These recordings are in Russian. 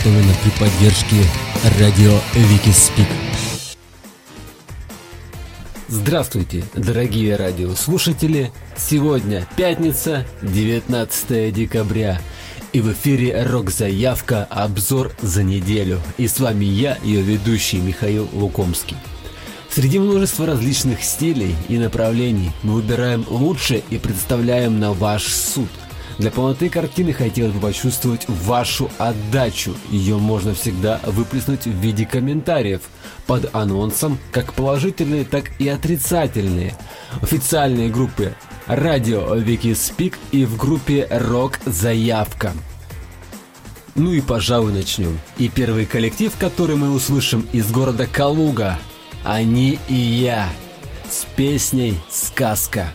Приготовлена при поддержке радио Викиспик. Здравствуйте, дорогие радиослушатели! Сегодня пятница, 19 декабря. И в эфире «Рок-заявка. Обзор за неделю». И с вами я, ее ведущий Михаил Лукомский. Среди множества различных стилей и направлений мы выбираем лучшее и представляем на ваш суд. Для полноты картины хотелось бы почувствовать вашу отдачу. Ее можно всегда выплеснуть в виде комментариев под анонсом, как положительные, так и отрицательные. В официальной группе Радио Викиспик и в группе Рок Заявка. Ну и пожалуй начнем. И первый коллектив, который мы услышим из города Калуга. Они и я. С песней «Сказка».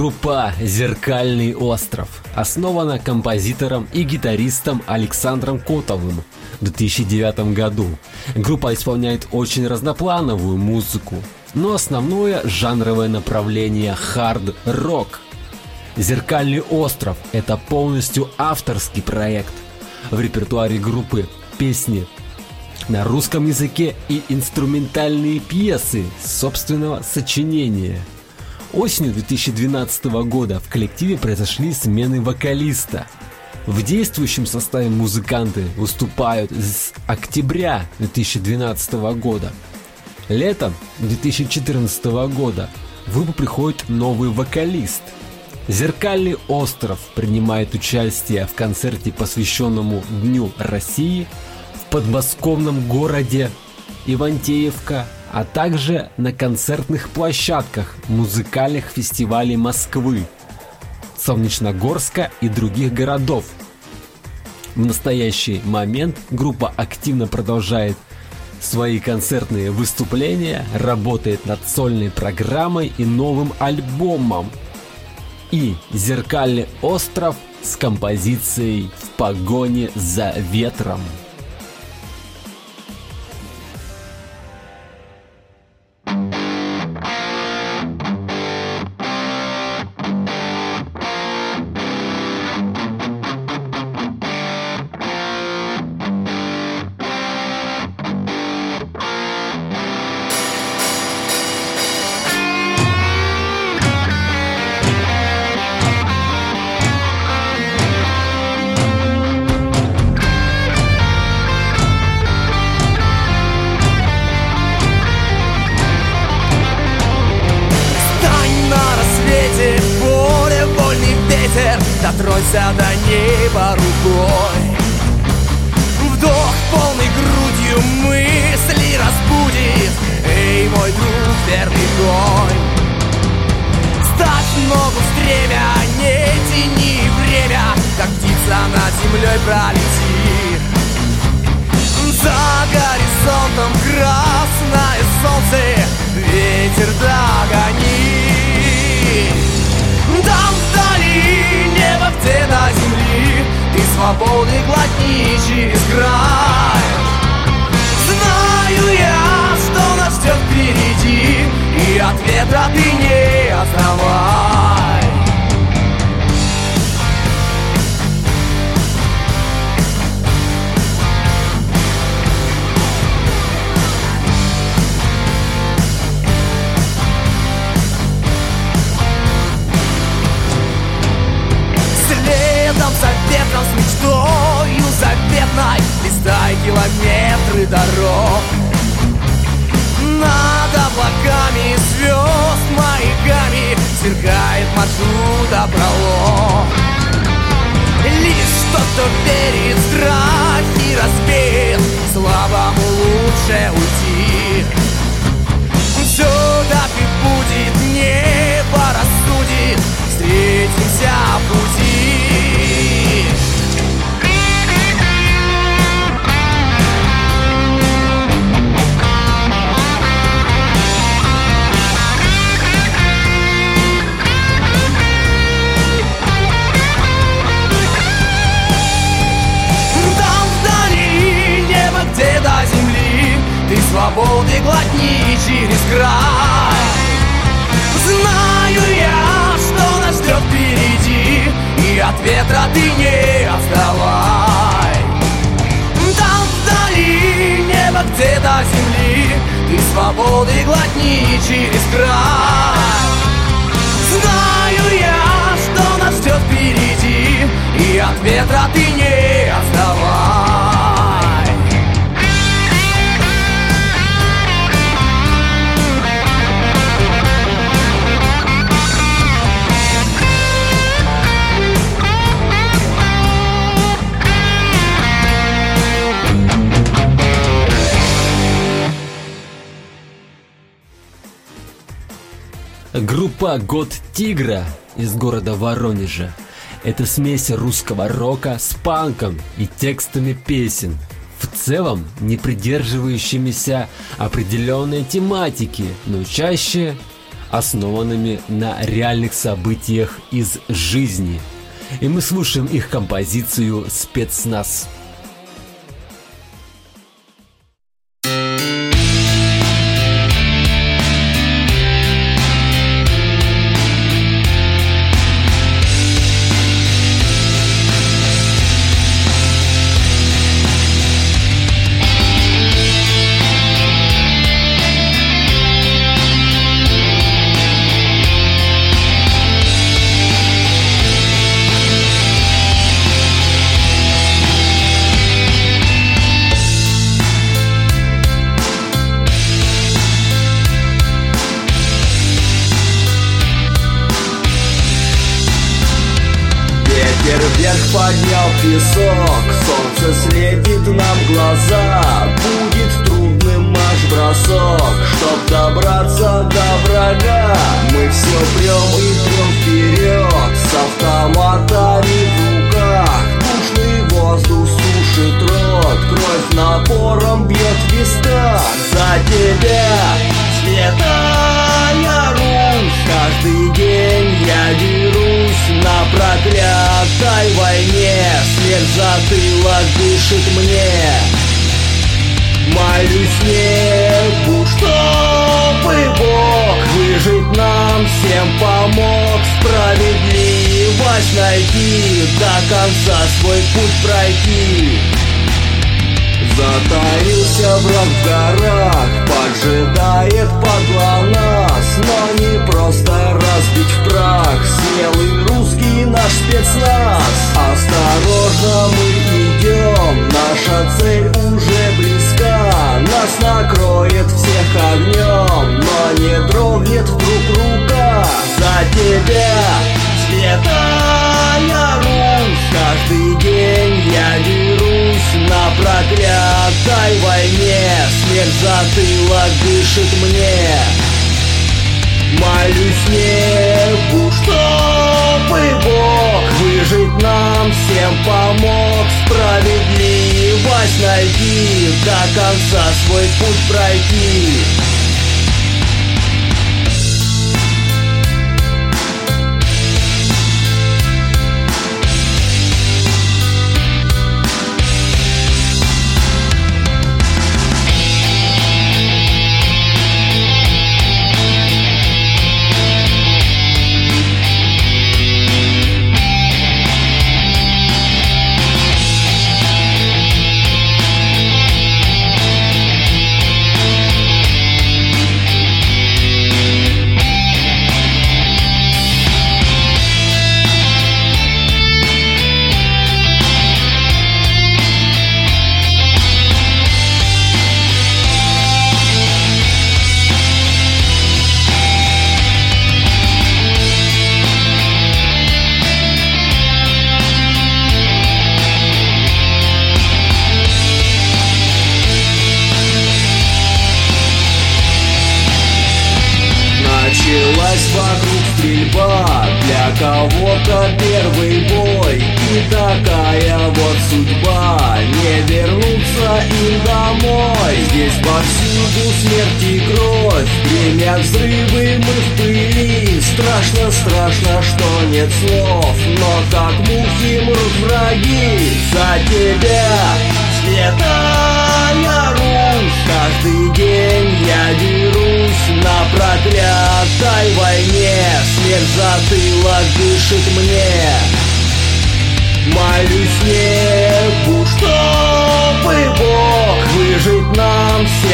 Группа «Зеркальный остров» основана композитором и гитаристом Александром Котовым в 2009 году. Группа исполняет очень разноплановую музыку, но основное жанровое направление хард-рок. «Зеркальный остров» — это полностью авторский проект. В репертуаре группы песни на русском языке и инструментальные пьесы собственного сочинения – Осенью 2012 года в коллективе произошли смены вокалиста. В действующем составе музыканты выступают с октября 2012 года. Летом 2014 года в группу приходит новый вокалист. Зеркальный остров принимает участие в концерте, посвященному Дню России в подмосковном городе Ивантеевка а также на концертных площадках музыкальных фестивалей Москвы, Солнечногорска и других городов. В настоящий момент группа активно продолжает свои концертные выступления, работает над сольной программой и новым альбомом. И «Зеркальный остров» с композицией «В погоне за ветром». «Год Тигра» из города Воронежа. Это смесь русского рока с панком и текстами песен, в целом не придерживающимися определенной тематики, но чаще основанными на реальных событиях из жизни. И мы слушаем их композицию «Спецназ». Песок. Солнце светит нам глаза. Будет трудным наш бросок. Чтоб добраться до врага Мы все прем и прем вперед С автоматами в руках Душный воздух сушит рот. Кровь напором бьет в висках За тебя, Святая Русь Каждый день я дерусь на проклятой войне Смерть затылок дышит мне. Молюсь небу, чтобы Бог Выжить нам всем помог. Справедливость найти До конца свой путь пройти. Затаился враг в горах Поджидает подло нас Но не просто разбить в прах. Смелый русский наш спецназ. Осторожно мы идем. Наша цель уже близка. Нас накроет всех огнем. Но не дрогнет вдруг рука За тебя, святая Русь Каждый день я дерусь на проклятой войне. Смерть затылок дышит мне. Молюсь небу, нам всем помог Справедливость найти До конца свой путь пройти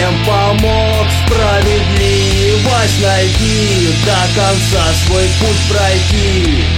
всем помог. Справедливость найти До конца свой путь пройти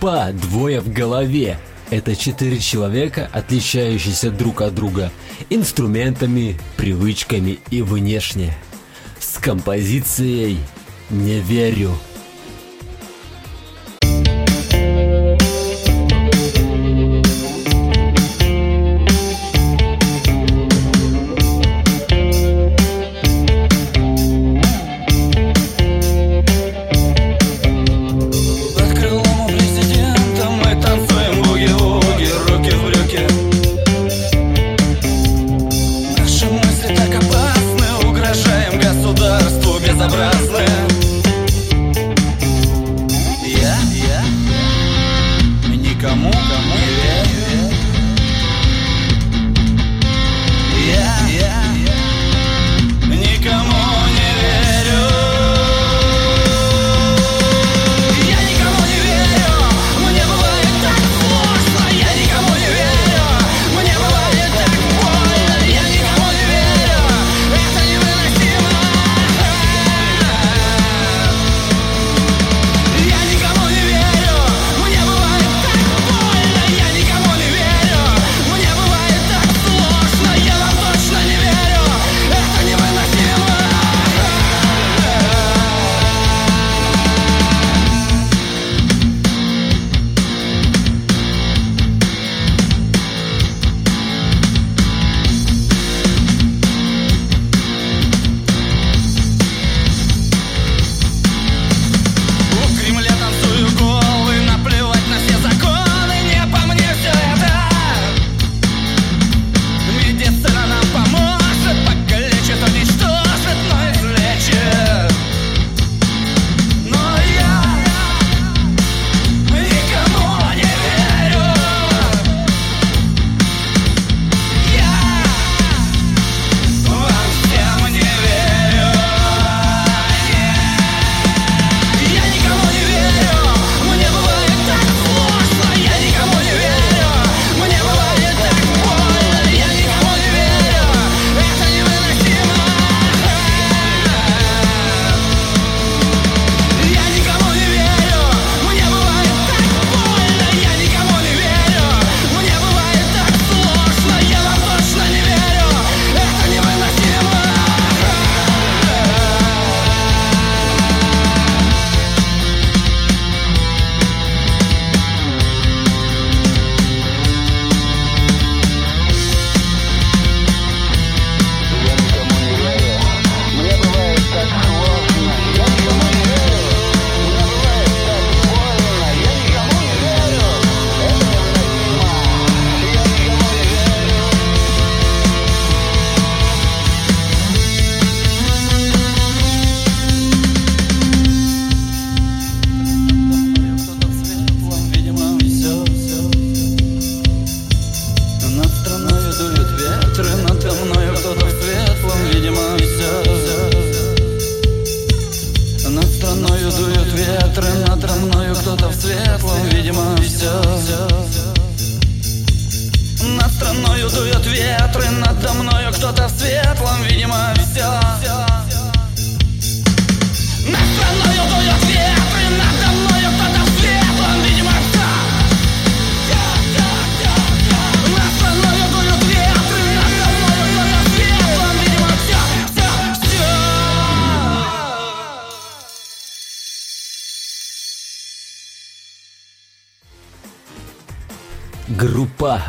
Группа «Двое в голове» Это четыре человека, отличающиеся друг от друга инструментами, привычками и внешне. С композицией «Не верю».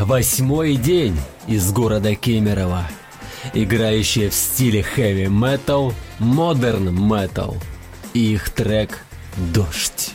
«Восьмой день» из города Кемерово, играющая в стиле heavy metal, modern metal и их трек «Дождь».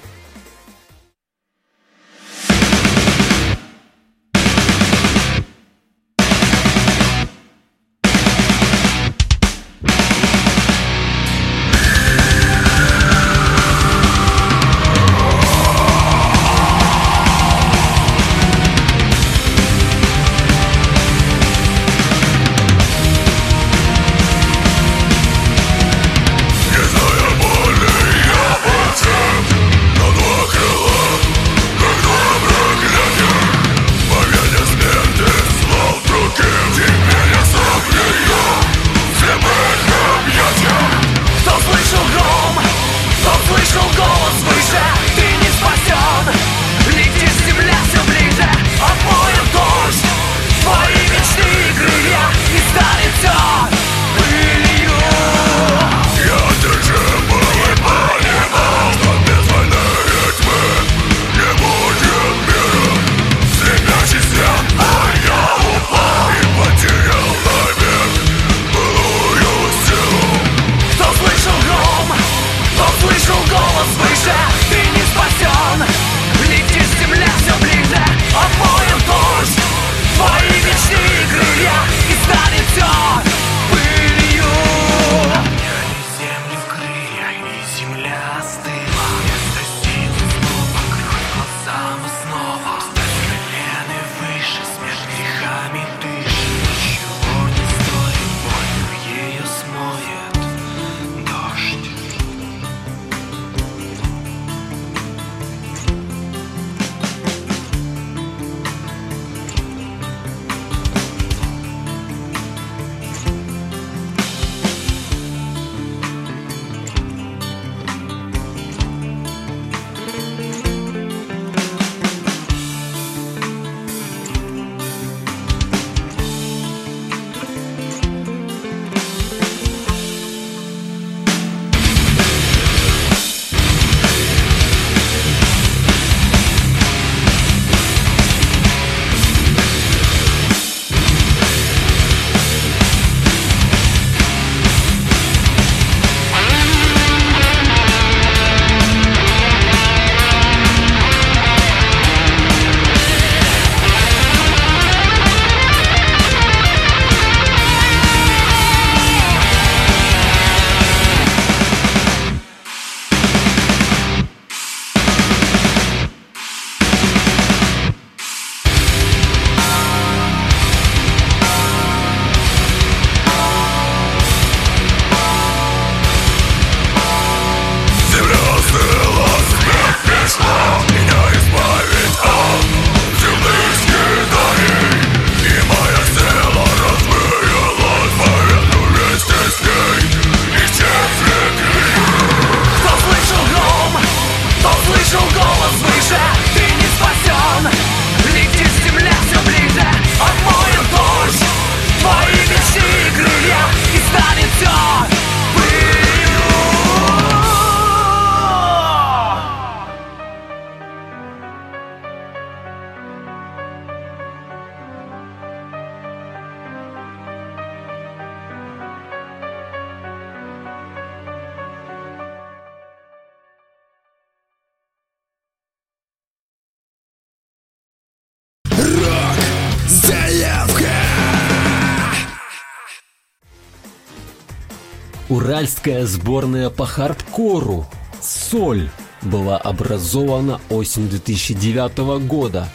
Уральская сборная по хардкору «Соль» была образована осенью 2009 года.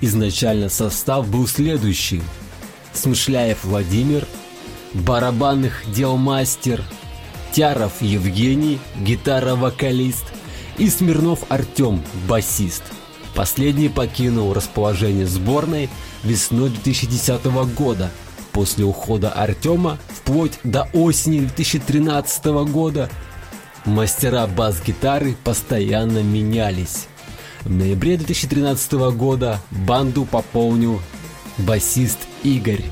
Изначально состав был следующий. Смышляев Владимир, барабанных дел мастер, Тяров Евгений, гитара-вокалист и Смирнов Артем, басист. Последний покинул расположение сборной весной 2010 года – После ухода Артема, вплоть до осени 2013 года, мастера бас-гитары постоянно менялись. В ноябре 2013 года банду пополнил басист Игорь.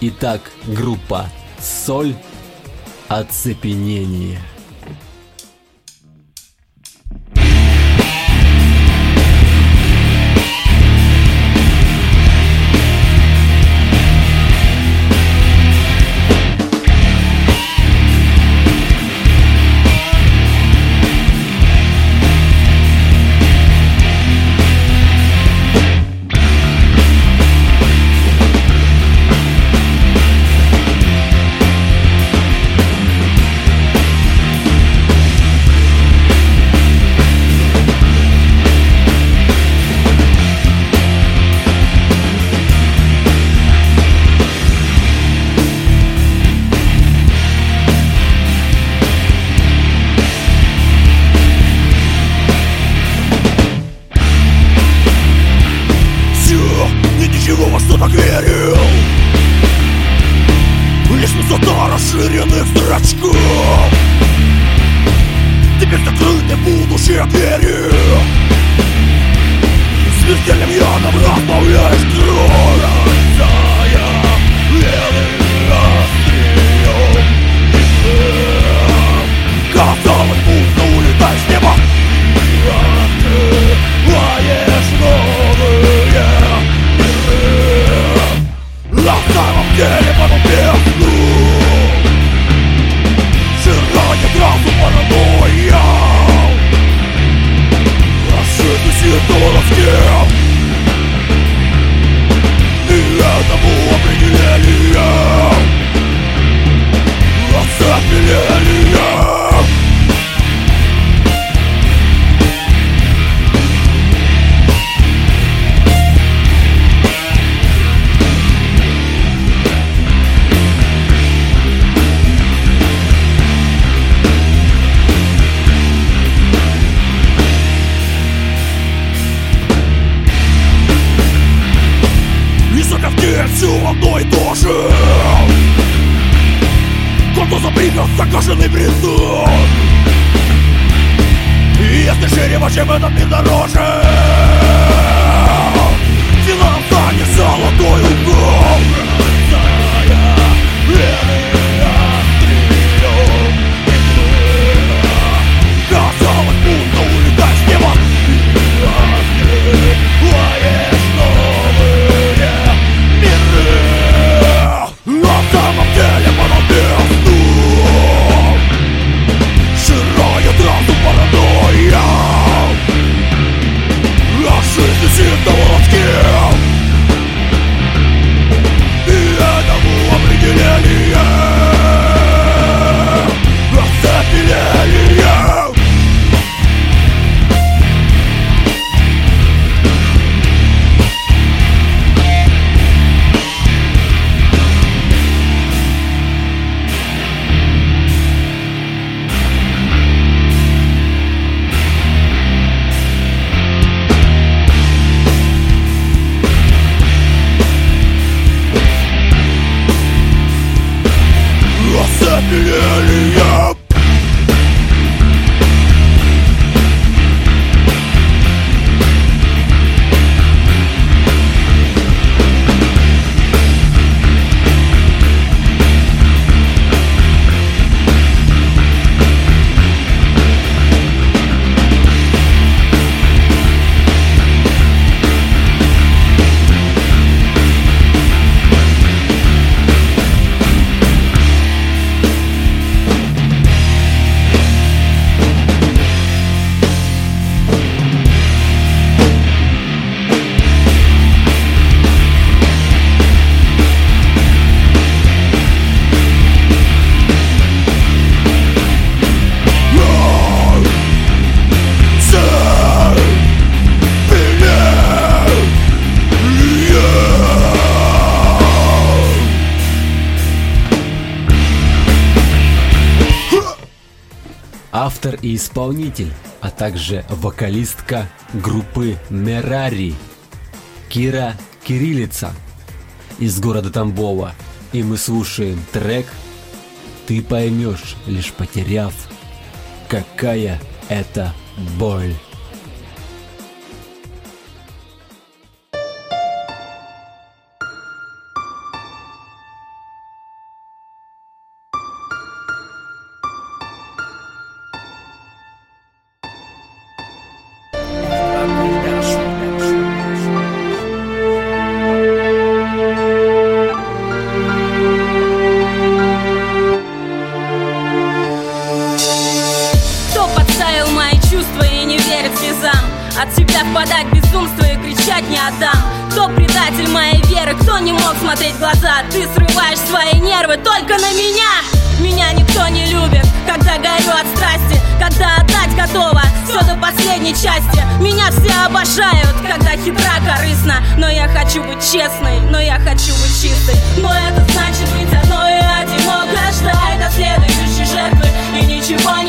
Итак, группа «Соль. Оцепенение». исполнитель, а также вокалистка группы Мерари Кира Кириллица из города Тамбова. И мы слушаем трек «Ты поймешь, лишь потеряв, какая это боль». но я хочу быть чистой. Но это значит быть одной и одинокой Ждать до следующей жертвы и ничего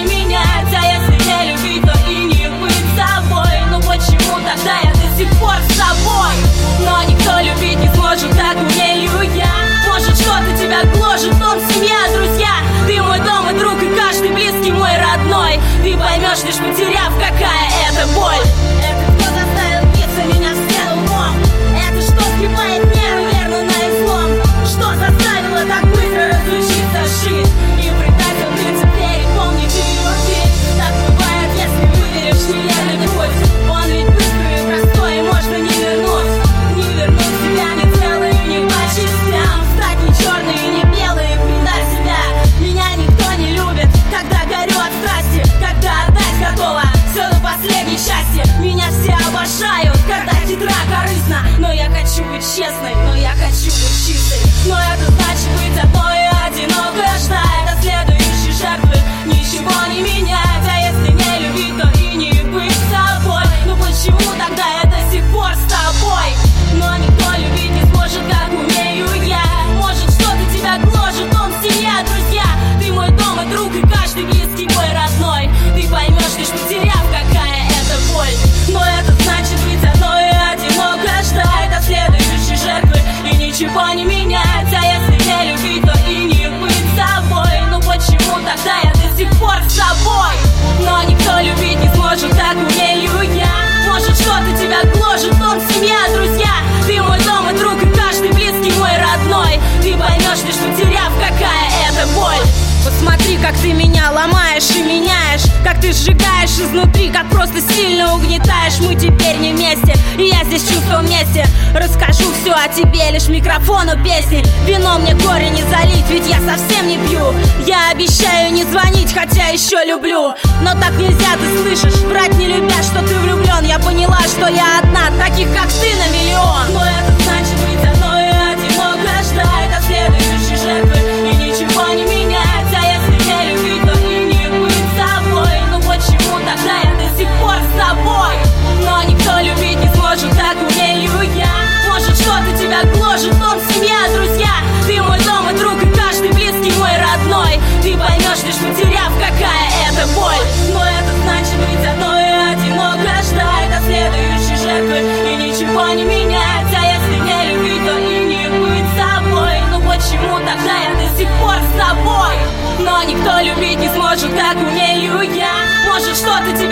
ломаешь и меняешь. Как ты сжигаешь изнутри, как просто сильно угнетаешь. Мы теперь не вместе, и я здесь чувства вместе. Расскажу все о тебе, лишь микрофону песни. Вино мне горе не залить, ведь я совсем не пью. Я обещаю не звонить, хотя еще люблю. Но так нельзя, ты слышишь, врать не любя, что ты влюблен Я поняла, что я одна, таких как ты на миллион. Но это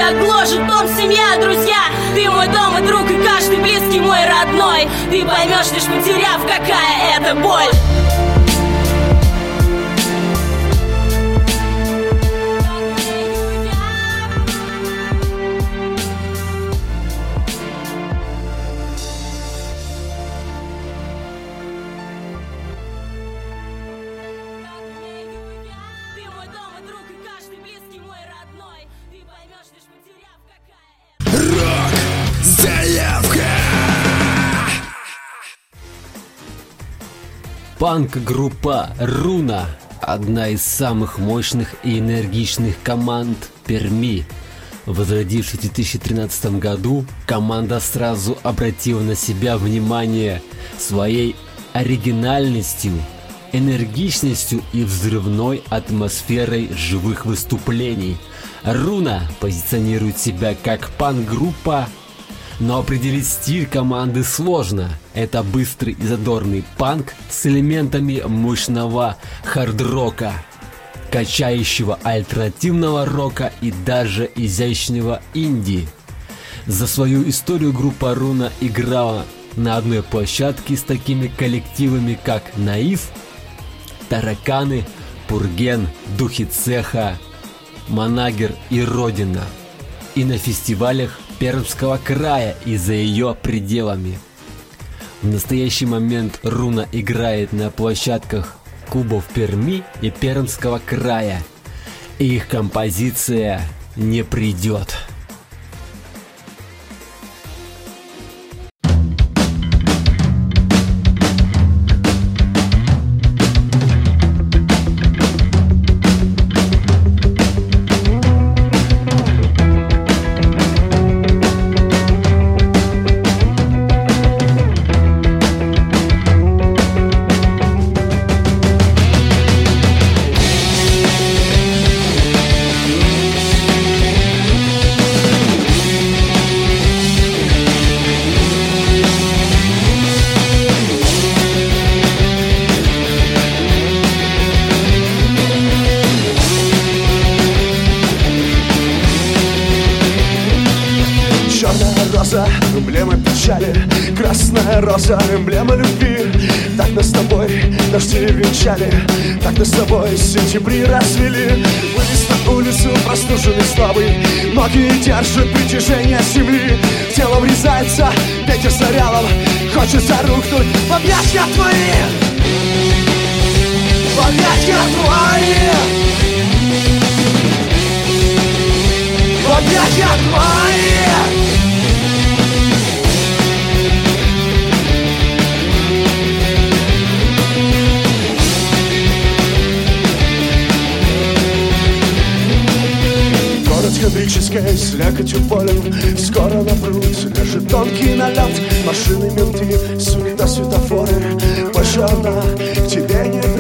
тебя гложет, дом, семья, друзья. Ты мой дом и друг, и каждый близкий мой родной. Ты поймешь, лишь потеряв, какая это боль Панк-группа «Руна» – одна из самых мощных и энергичных команд Перми. Возродившись в 2013 году, команда сразу обратила на себя внимание своей оригинальностью, энергичностью и взрывной атмосферой живых выступлений. Руна позиционирует себя как панк-группа но определить стиль команды сложно. Это быстрый и задорный панк с элементами мощного хард-рока, качающего альтернативного рока и даже изящного инди. За свою историю группа Руна играла на одной площадке с такими коллективами, как Наив, Тараканы, Пурген, Духи Цеха, Манагер и Родина. И на фестивалях Пермского края и за ее пределами. В настоящий момент Руна играет на площадках клубов Перми и Пермского края. Их композиция не придет. Держат притяжение земли тело врезается ветер зарялом Хочется рухнуть. В объятья твои В объятья твои В объятья твои Город хандрической с лякотью полем. Скоро напрут, лежит тонкий налет Машины, менты, суета, светофоры. Больше она к тебе не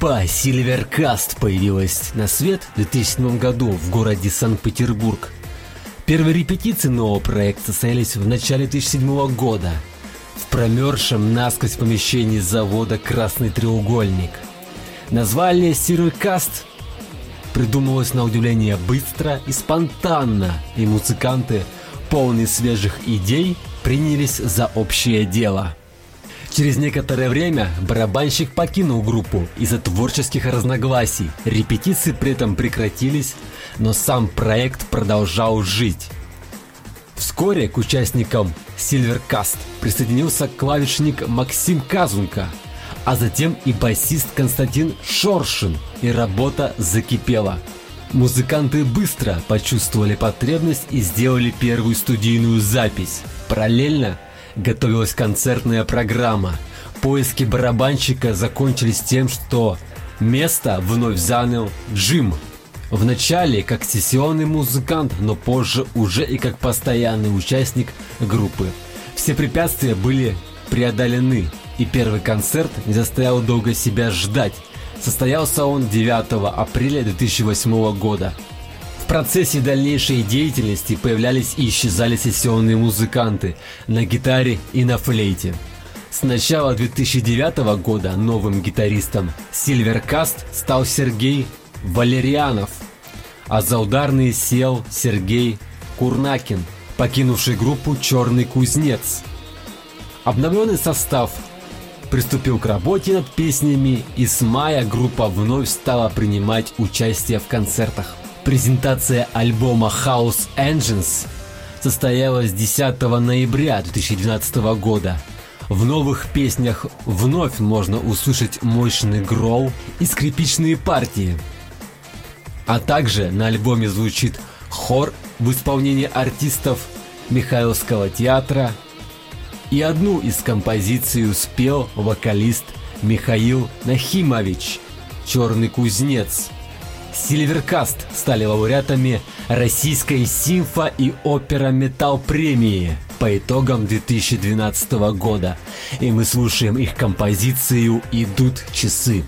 Группа Silvercast появилась на свет в 2007 году в городе Санкт-Петербург. Первые репетиции нового проекта состоялись в начале 2007 года в промерзшем насквозь помещении завода «Красный треугольник». Название Silvercast придумалось на удивление быстро и спонтанно, и музыканты, полные свежих идей, принялись за общее дело – Через некоторое время барабанщик покинул группу из-за творческих разногласий. Репетиции при этом прекратились, но сам проект продолжал жить. Вскоре к участникам Silvercast присоединился клавишник Максим Казунка, а затем и басист Константин Шоршин, и работа закипела. Музыканты быстро почувствовали потребность и сделали первую студийную запись. Параллельно готовилась концертная программа. Поиски барабанщика закончились тем, что место вновь занял Джим. Вначале как сессионный музыкант, но позже уже и как постоянный участник группы. Все препятствия были преодолены, и первый концерт не заставил долго себя ждать. Состоялся он 9 апреля 2008 года процессе дальнейшей деятельности появлялись и исчезали сессионные музыканты на гитаре и на флейте. С начала 2009 года новым гитаристом Silvercast стал Сергей Валерьянов, а за ударные сел Сергей Курнакин, покинувший группу «Черный кузнец». Обновленный состав приступил к работе над песнями, и с мая группа вновь стала принимать участие в концертах. Презентация альбома House Engines состоялась 10 ноября 2012 года. В новых песнях вновь можно услышать мощный гроу и скрипичные партии. А также на альбоме звучит хор в исполнении артистов Михайловского театра, и одну из композиций спел вокалист Михаил Нахимович «Черный кузнец». Сильверкаст стали лауреатами Российской симфо- и опера-металл премии по итогам 2012 года. И мы слушаем их композицию «Идут часы».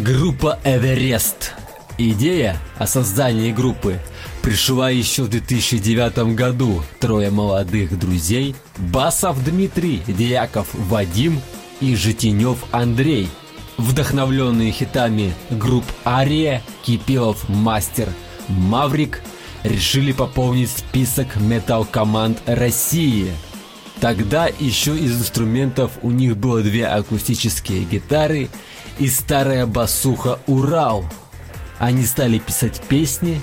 Группа «Эверест». Идея о создании группы пришла еще в 2009 году. Трое молодых друзей – Басов Дмитрий, Дьяков Вадим и Житинев Андрей. Вдохновленные хитами групп «Ария», «Кипелов Мастер», «Маврик» решили пополнить список метал-команд России. Тогда еще из инструментов у них было две акустические гитары и старая басуха «Урал». Они стали писать песни,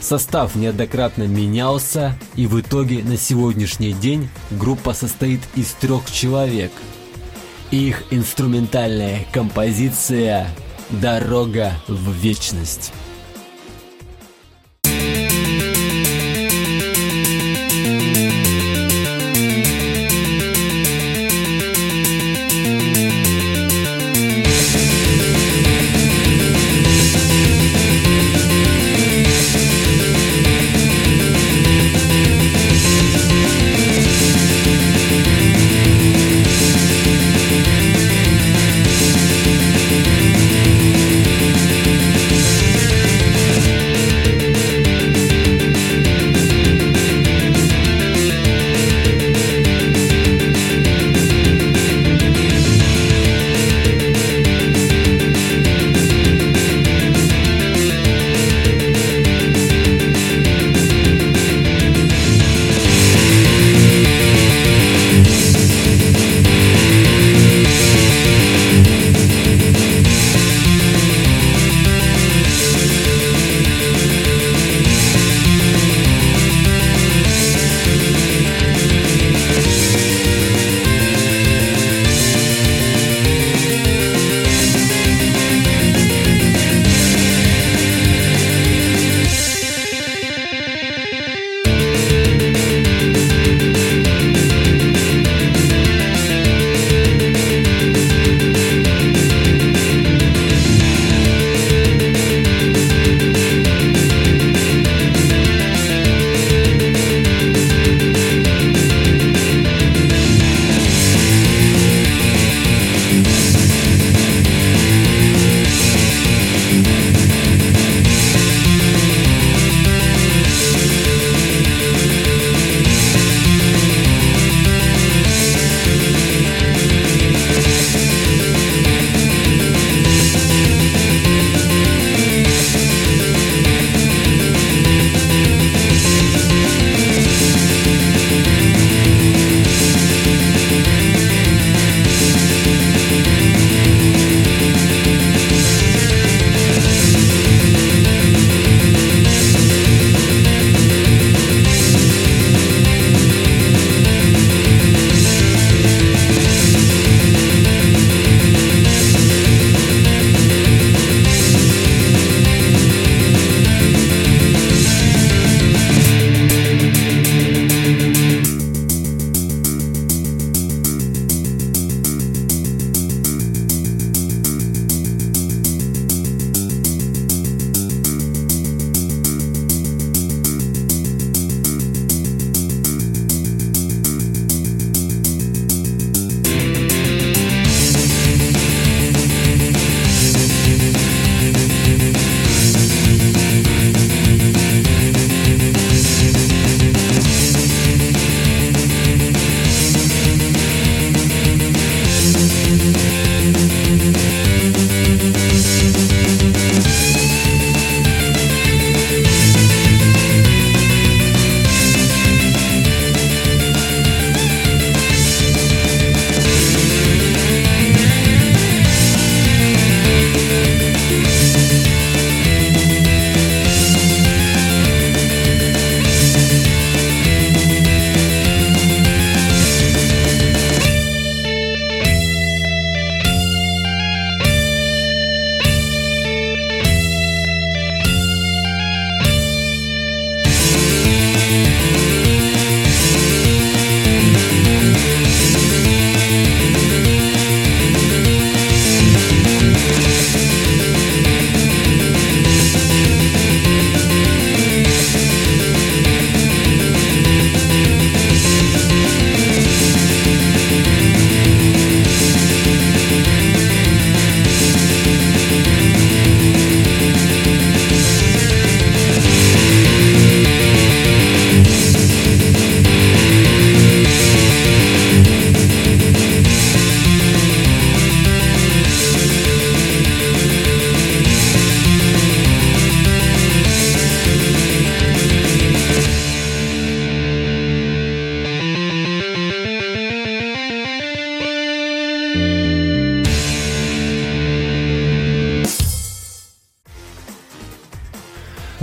состав неоднократно менялся, и в итоге на сегодняшний день группа состоит из трех человек. Их инструментальная композиция «Дорога в вечность».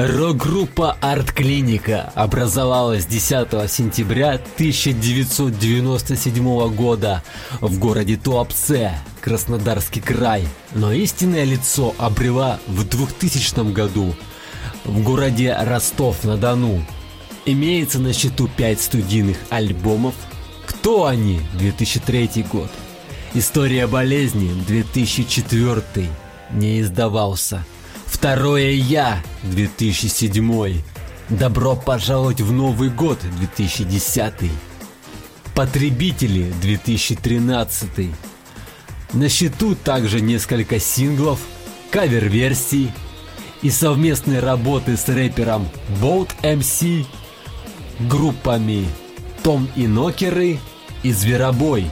Рок-группа «Арт-клиника» образовалась 10 сентября 1997 года в городе Туапсе, Краснодарский край. Но истинное лицо обрела в 2000 году в городе Ростов-на-Дону. Имеется на счету 5 студийных альбомов. Кто они? 2003 год. История болезни 2004 не издавался. Второе Я 2007. Добро пожаловать в Новый год 2010. Потребители 2013. На счету также несколько синглов, кавер-версий и совместные работы с рэпером Boat MC, группами Том и Нокеры и Зверобой.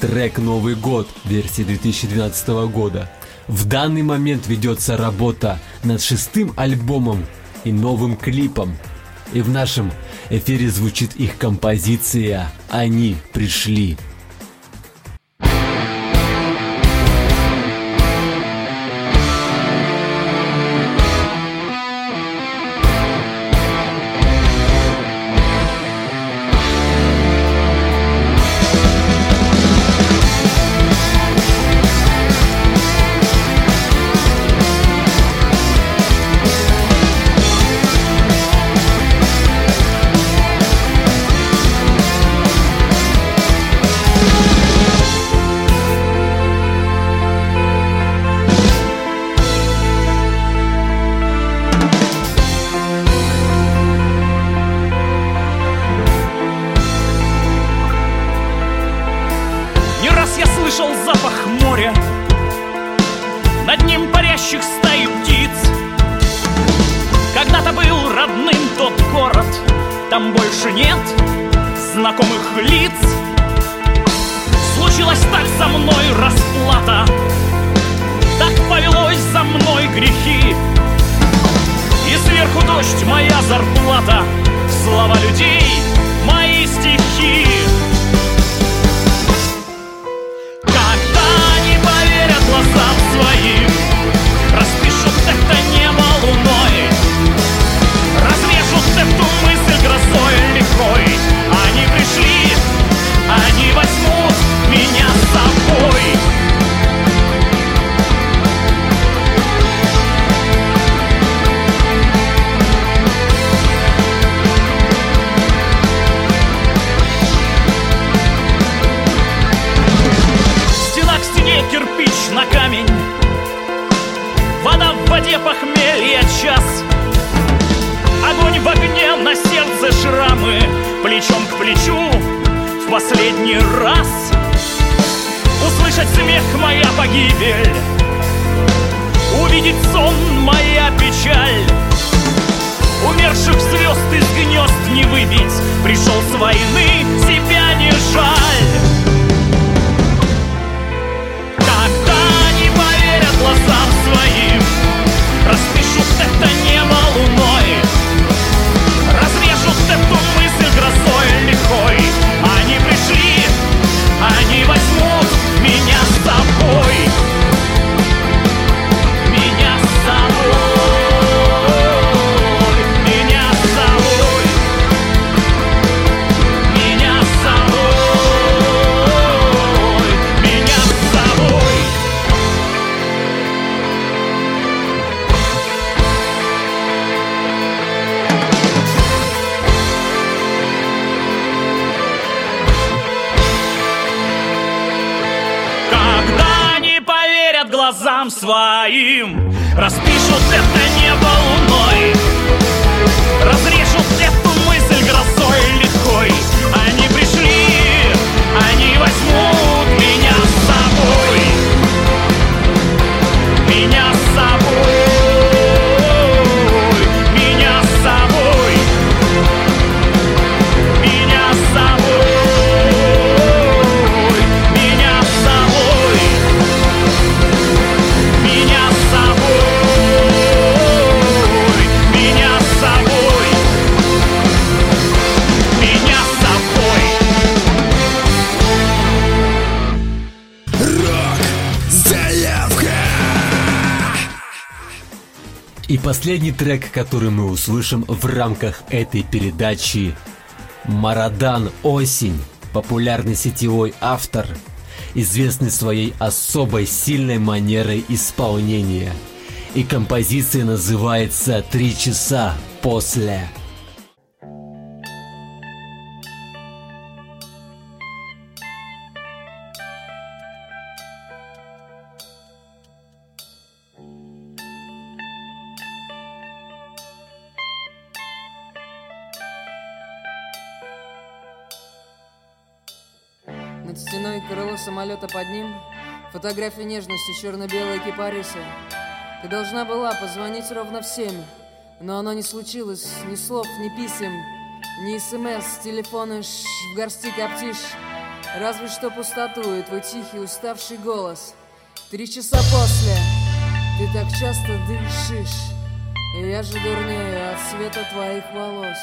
Трек «Новый год» версии 2012 года – в данный момент ведется работа над шестым альбомом и новым клипом. И в нашем эфире звучит их композиция «Они пришли». знакомых лиц. Случилось так со мной расплата. Так повелось за мной грехи. И сверху дождь моя зарплата. Слова людей мои стихи. Последний трек, который мы услышим в рамках этой передачи Марадан Осень, популярный сетевой автор, известный своей особой сильной манерой исполнения. И композиция называется «Три часа после». Стеной крыло самолета под ним Фотография нежности, черно-белые кипарисы Ты должна была позвонить ровно в семь Но оно не случилось, ни слов, ни писем Ни смс, телефоны ш, в горсти коптишь Разве что пустоту и твой тихий уставший голос. Три часа после. Ты так часто дышишь И я же дурнею от света твоих волос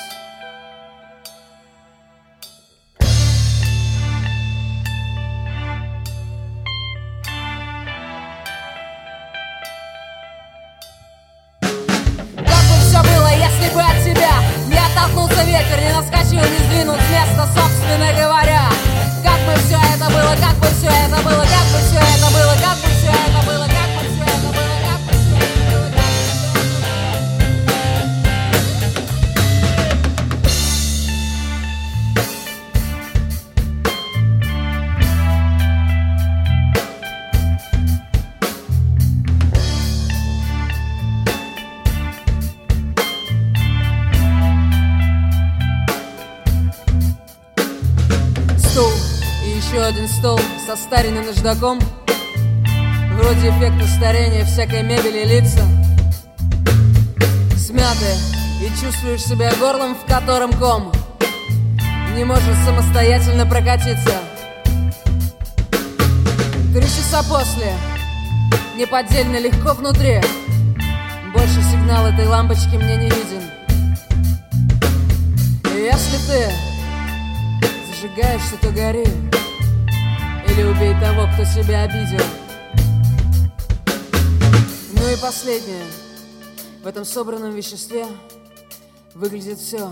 со старенным наждаком. Вроде эффекта старения всякой мебели и лица. Смятые и чувствуешь себя горлом, в котором ком. Не можешь самостоятельно прокатиться. Три часа после. Неподдельно легко внутри. Больше сигнал этой лампочки мне не виден. И если ты Зажигаешься, то гори Или того, кто себя обидел. Ну и последнее. В этом собранном веществе Выглядит все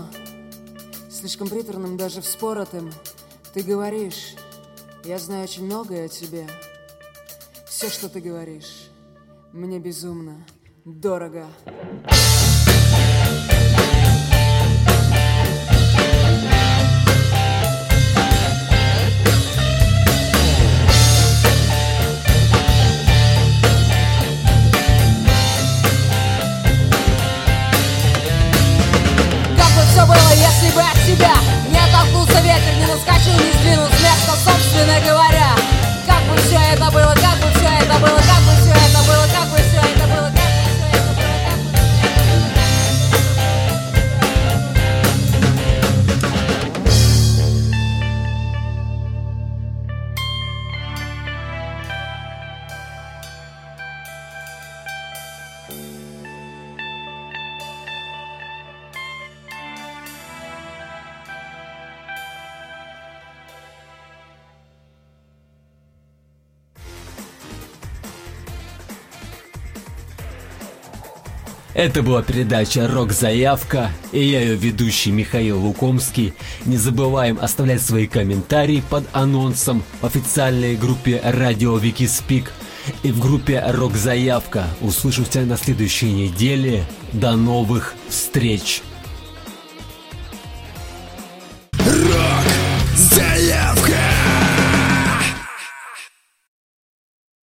Слишком приторным, даже вспоротым. Ты говоришь Я знаю очень многое о тебе Все, что ты говоришь Мне безумно дорого. Как тебя Не оттолкнулся ветер, не наскочил, не сдвинул с места, собственно говоря. Как бы все это было, Это была передача «Рок-заявка» и я ее ведущий Михаил Лукомский. Не забываем оставлять свои комментарии под анонсом в официальной группе радио Викиспик и в группе «Рок-заявка». Услышимся на следующей неделе. До новых встреч!